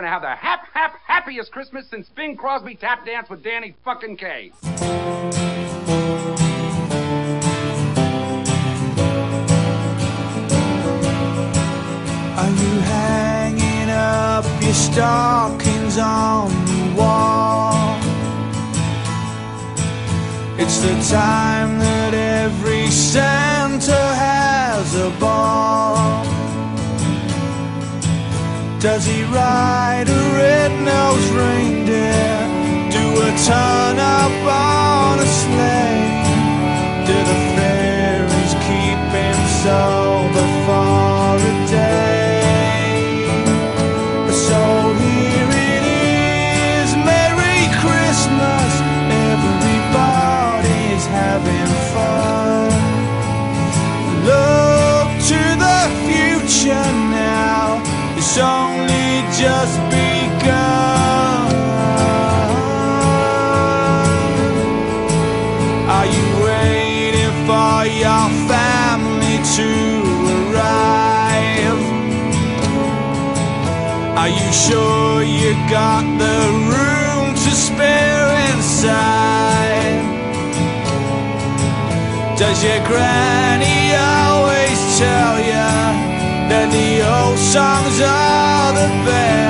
gonna have the hap hap happiest Christmas since Bing Crosby tap danced with Danny fucking Kaye. Are you hanging up your stockings on the wall? It's the time that every Santa has a ball. Does he ride a red-nosed reindeer? Do a turn up on a sleigh? Do the fairies keep him sober for a day? So here it is, Merry Christmas. Everybody's having fun. Look to the future now. It's only just begun. Are you waiting for your family to arrive? Are you sure you got the room to spare inside? Does your granny always tell ya that the old songs are the best?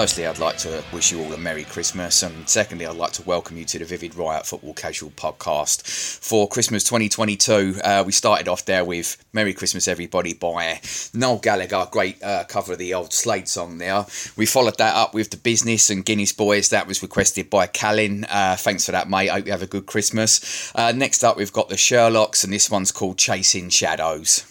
Firstly, I'd like to wish you all a Merry Christmas, and secondly, I'd like to welcome you to the Vivid Riot Football Casual Podcast for Christmas 2022. Uh, we started off there with Merry Christmas, Everybody by Noel Gallagher, great uh, cover of the old Slade song there. We followed that up with The Business and Guinness Boys, that was requested by Callin. Uh, thanks for that, mate. Hope you have a good Christmas. Uh, next up, we've got The Sherlocks, and this one's called Chasing Shadows.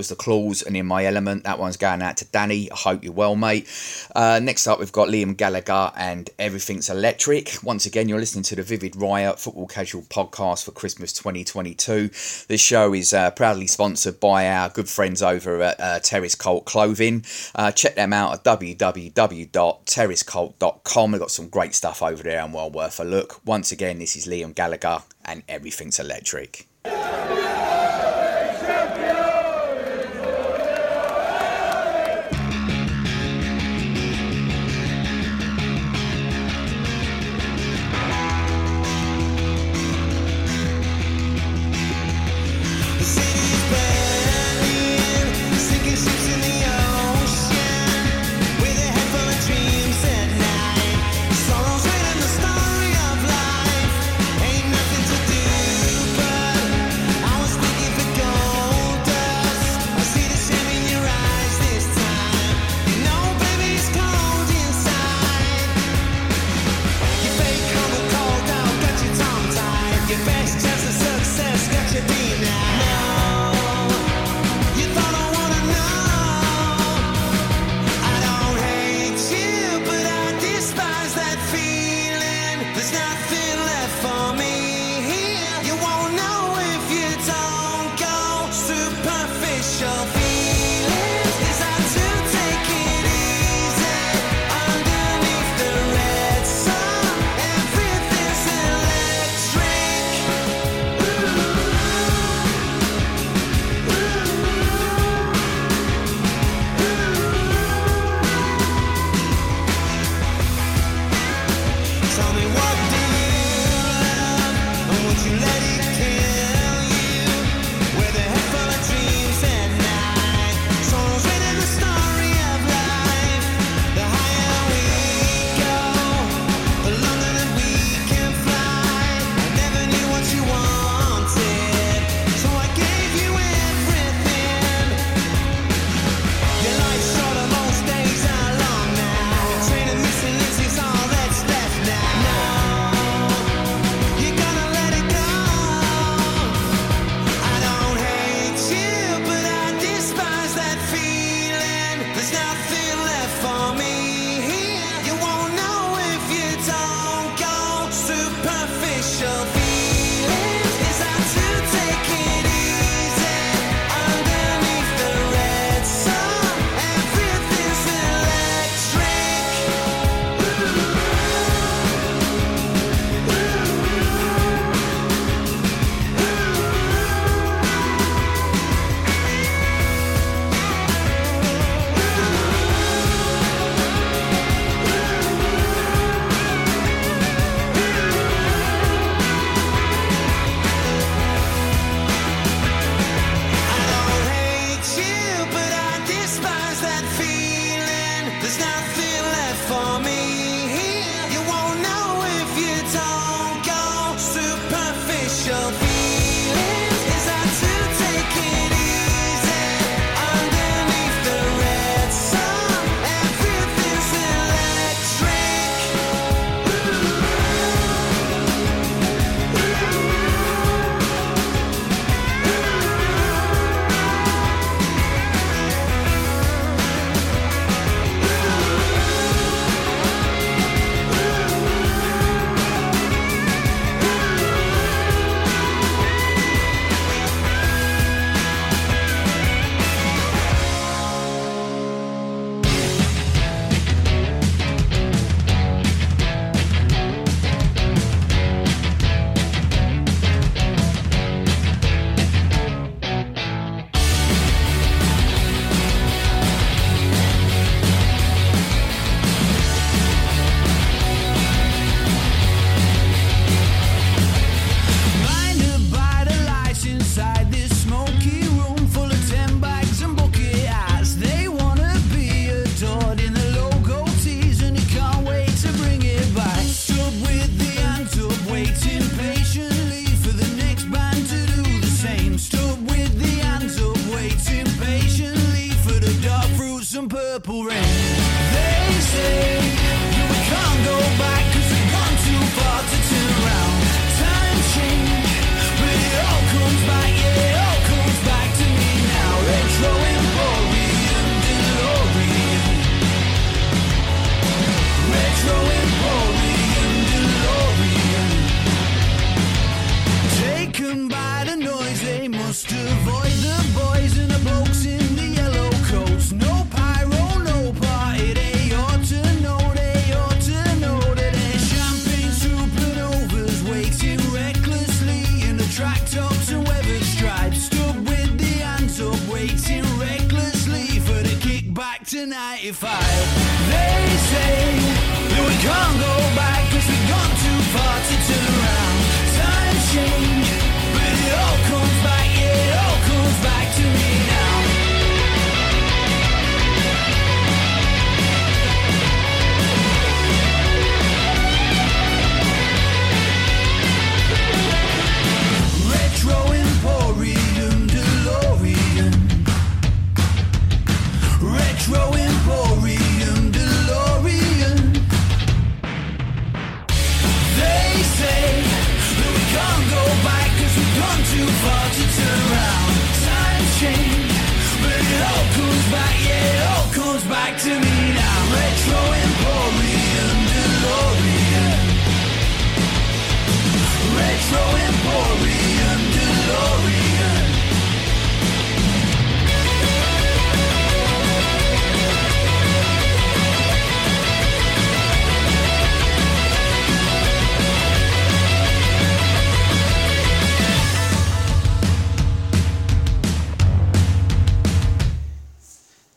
was the claws and in my element. That one's going out to Danny. I hope you're well, mate. Uh, next up, we've got Liam Gallagher and Everything's Electric. Once again, you're listening to the Vivid Riot Football Casual Podcast for Christmas 2022. This show is uh, proudly sponsored by our good friends over at uh, Terrace Clothing. Uh, check them out at www.terracecolt.com. They've got some great stuff over there and well worth a look. Once again, this is Liam Gallagher and Everything's Electric.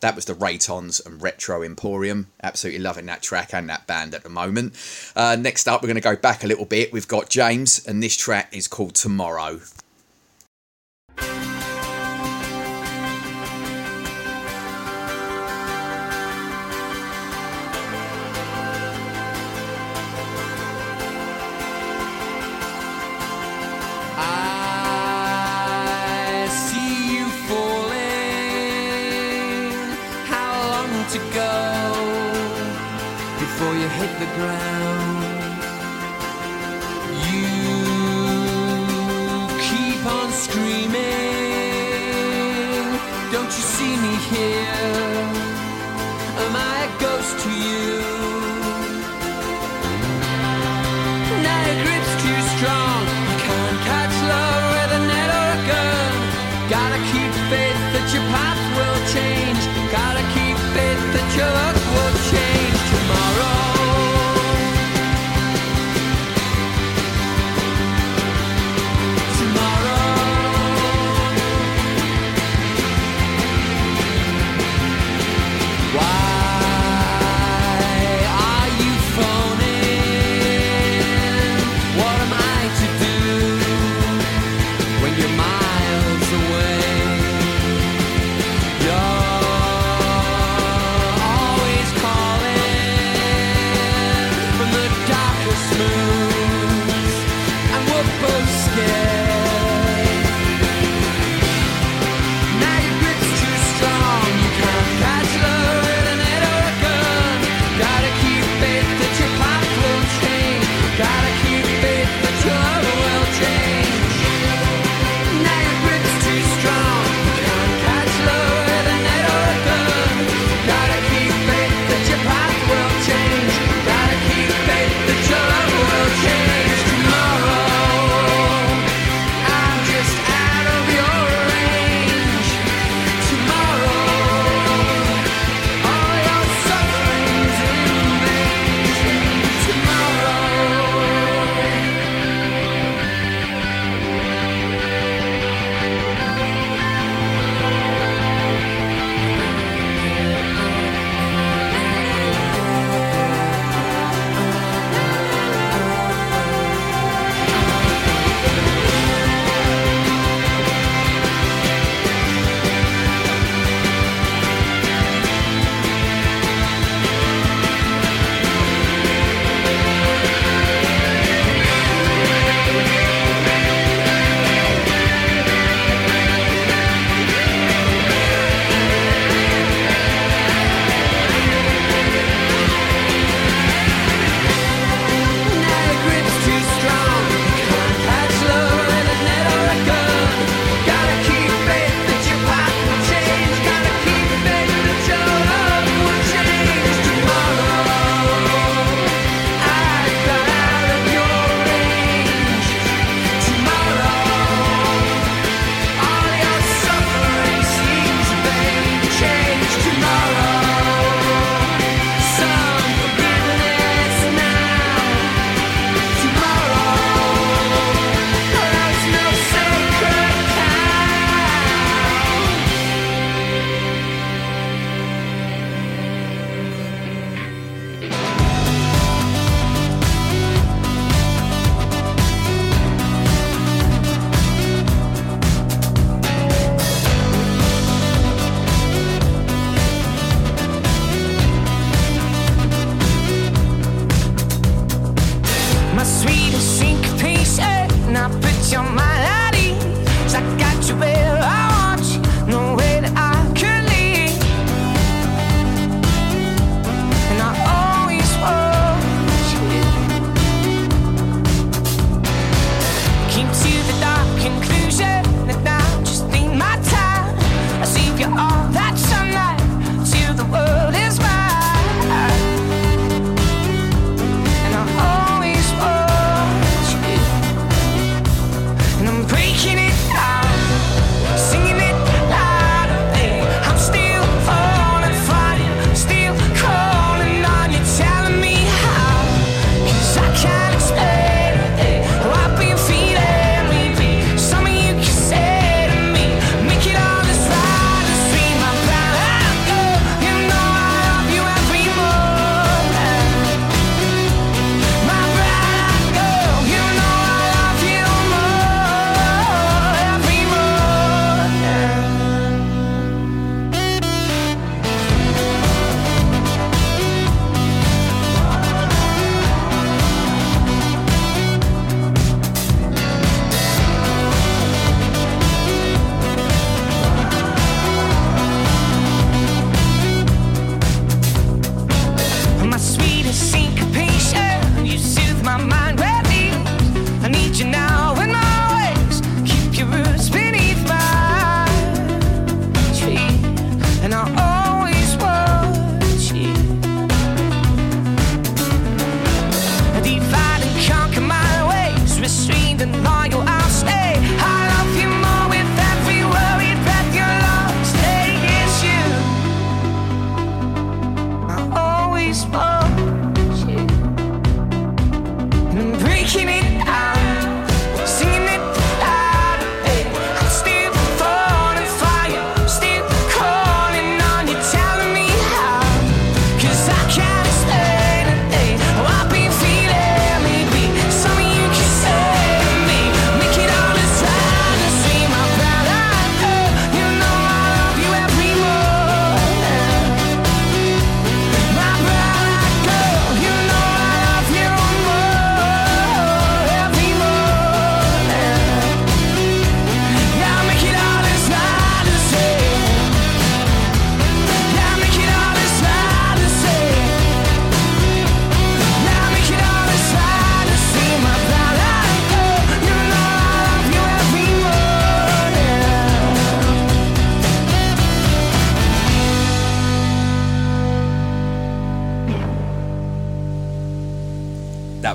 That was the Reytons and Retro Emporium. Absolutely loving that track and that band at the moment. Uh, next up, we're going to go back a little bit. We've got James, and this track is called Tomorrow. ground.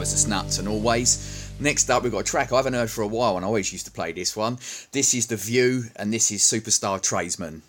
because it's nuts and always. Next up, we've got a track I haven't heard for a while, and I always used to play this one. This is The View, and this is Superstar Tradesman.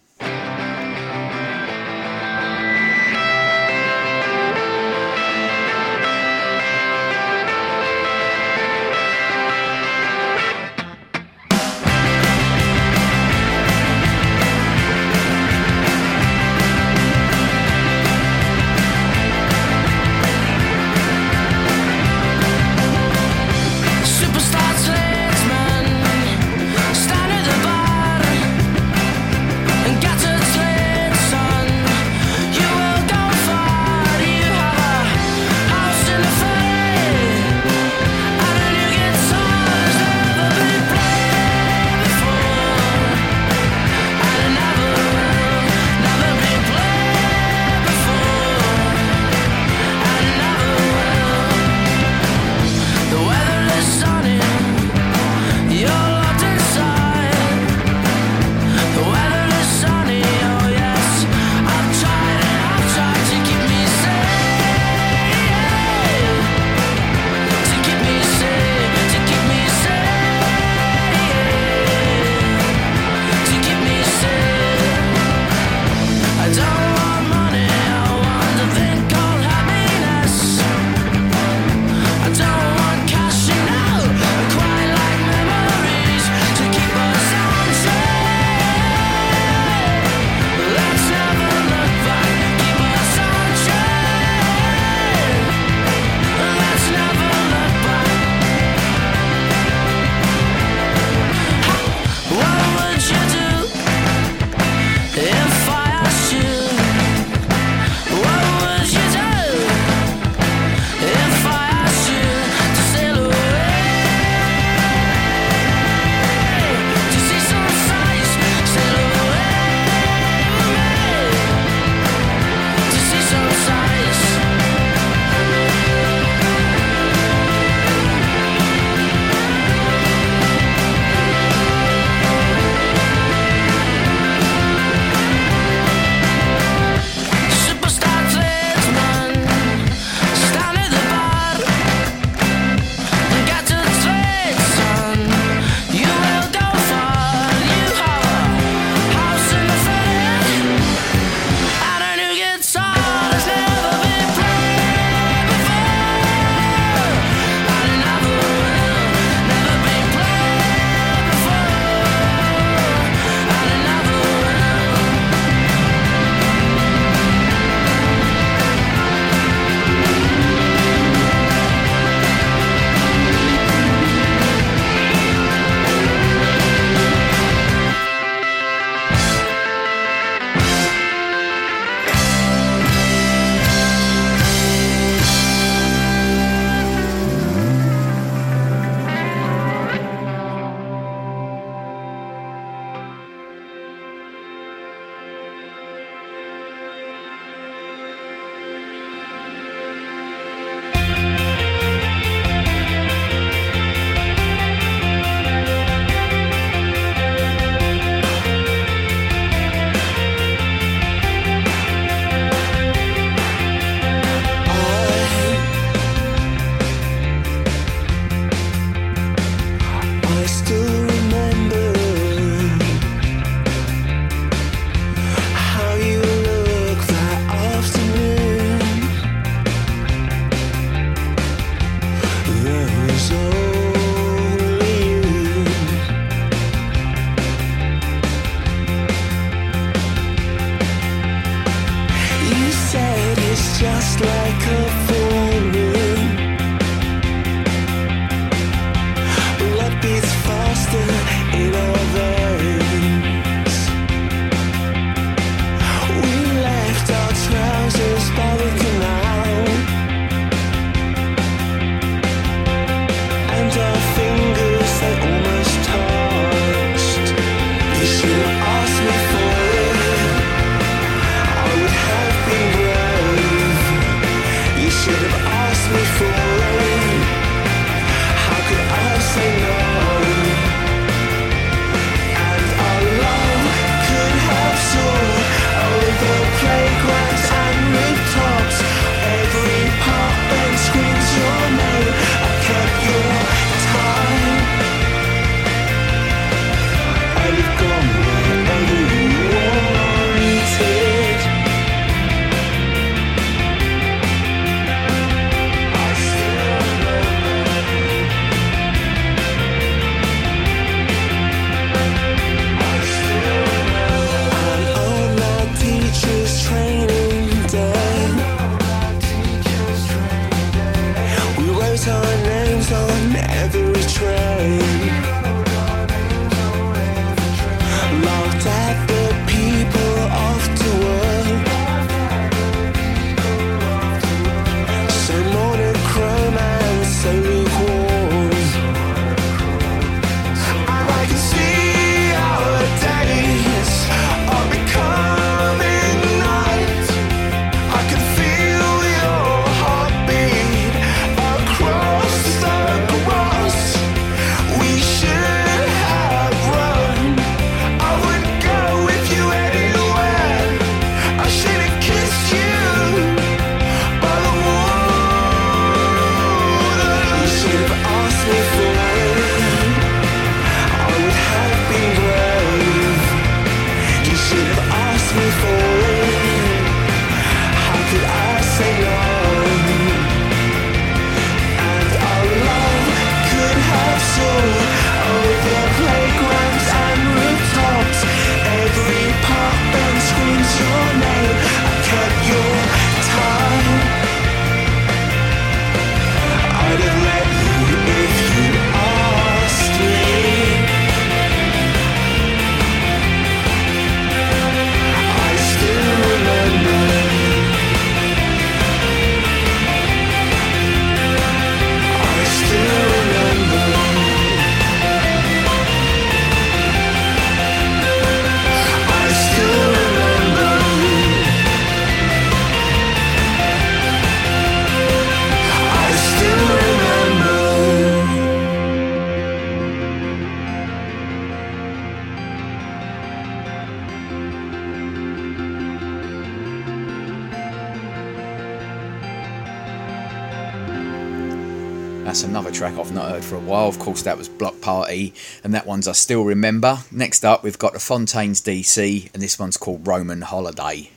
for a while. Of course, that was Block Party, and that one's I still remember. Next up, we've got the Fontaines DC, and this one's called Roman Holiday.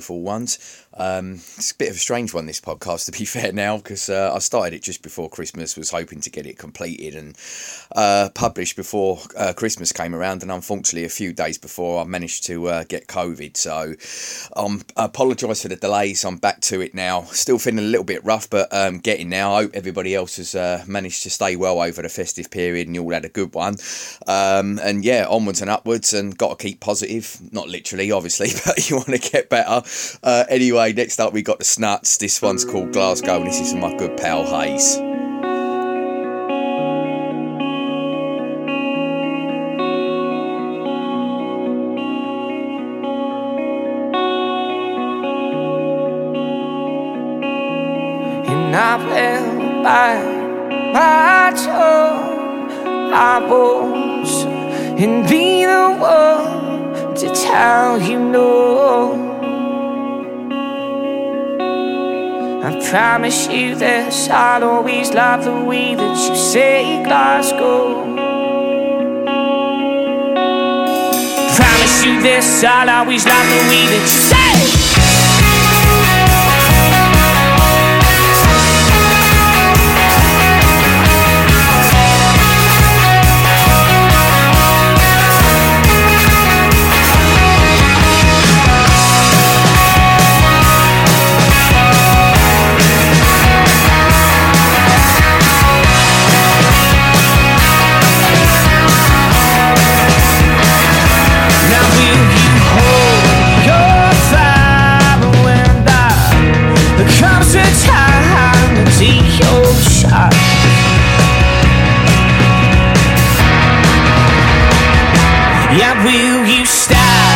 Beautiful Ones. Um, it's a bit of a strange one, this podcast, to be fair now, because uh, I started it just before Christmas, was hoping to get it completed and uh, published before uh, Christmas came around. And unfortunately, a few days before, I managed to uh, get COVID. So um, I apologise for the delays. I'm back to it now. Still feeling a little bit rough, but um, getting now. I hope everybody else has uh, managed to stay well over the festive period and you all had a good one. Um, and yeah, onwards and upwards, and got to keep positive. Not literally, obviously, but you want to get better. Uh, anyway, next up we got the Snuts. This one's called Glasgow, and this is my good pal Hayes. Oh, I will bite my. I won't and be the one to tell you no. I promise you this, I'll always love the way that you say Glasgow. Promise you this, I'll always love the way that you say. Yeah, will you stand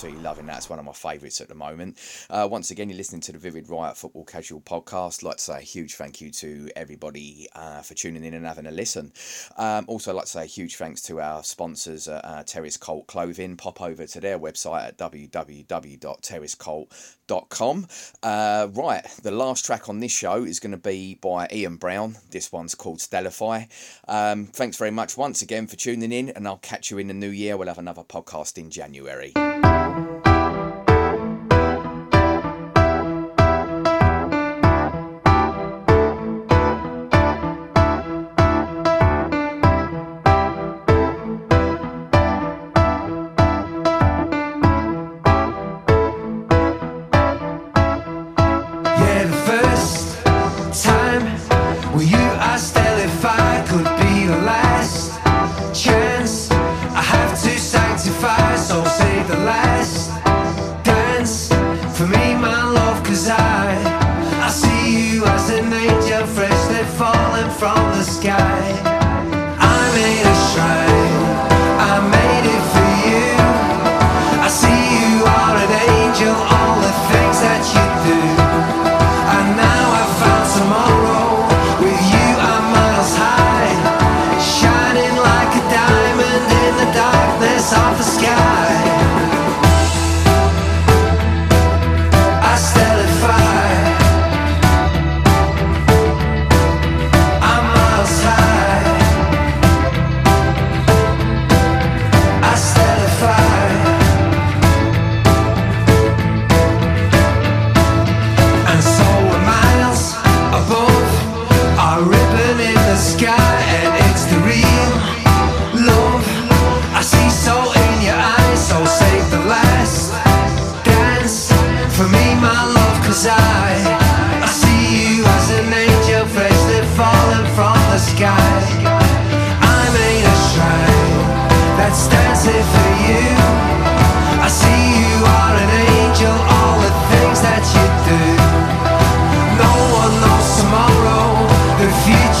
absolutely loving that. It's one of my favourites at the moment. Uh, once again, you're listening to the Vivid Riot Football Casual Podcast. I'd like to say a huge thank you to everybody uh, for tuning in and having a listen. Um, also, I'd like to say a huge thanks to our sponsors at uh, Terrace Colt Clothing. Pop over to their website at www.terracecolt.com. Uh, right, the last track on this show is going to be by Ian Brown. This one's called Stellify. Um, thanks very much once again for tuning in, and I'll catch you in the new year. We'll have another podcast in January.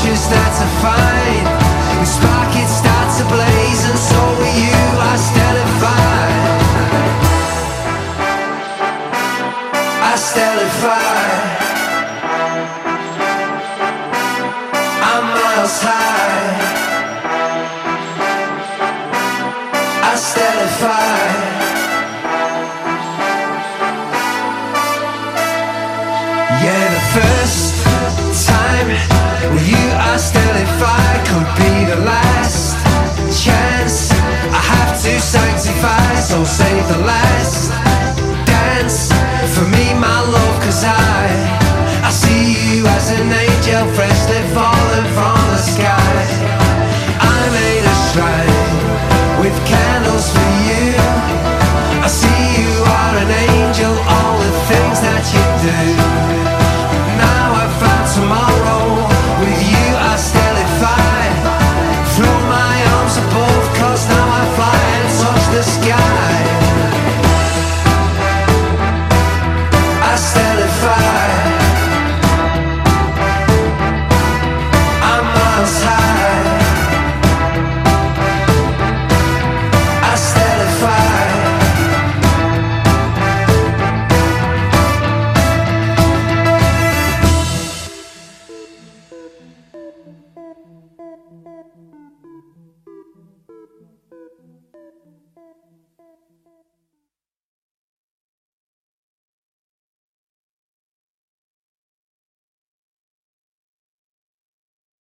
Just that's a fire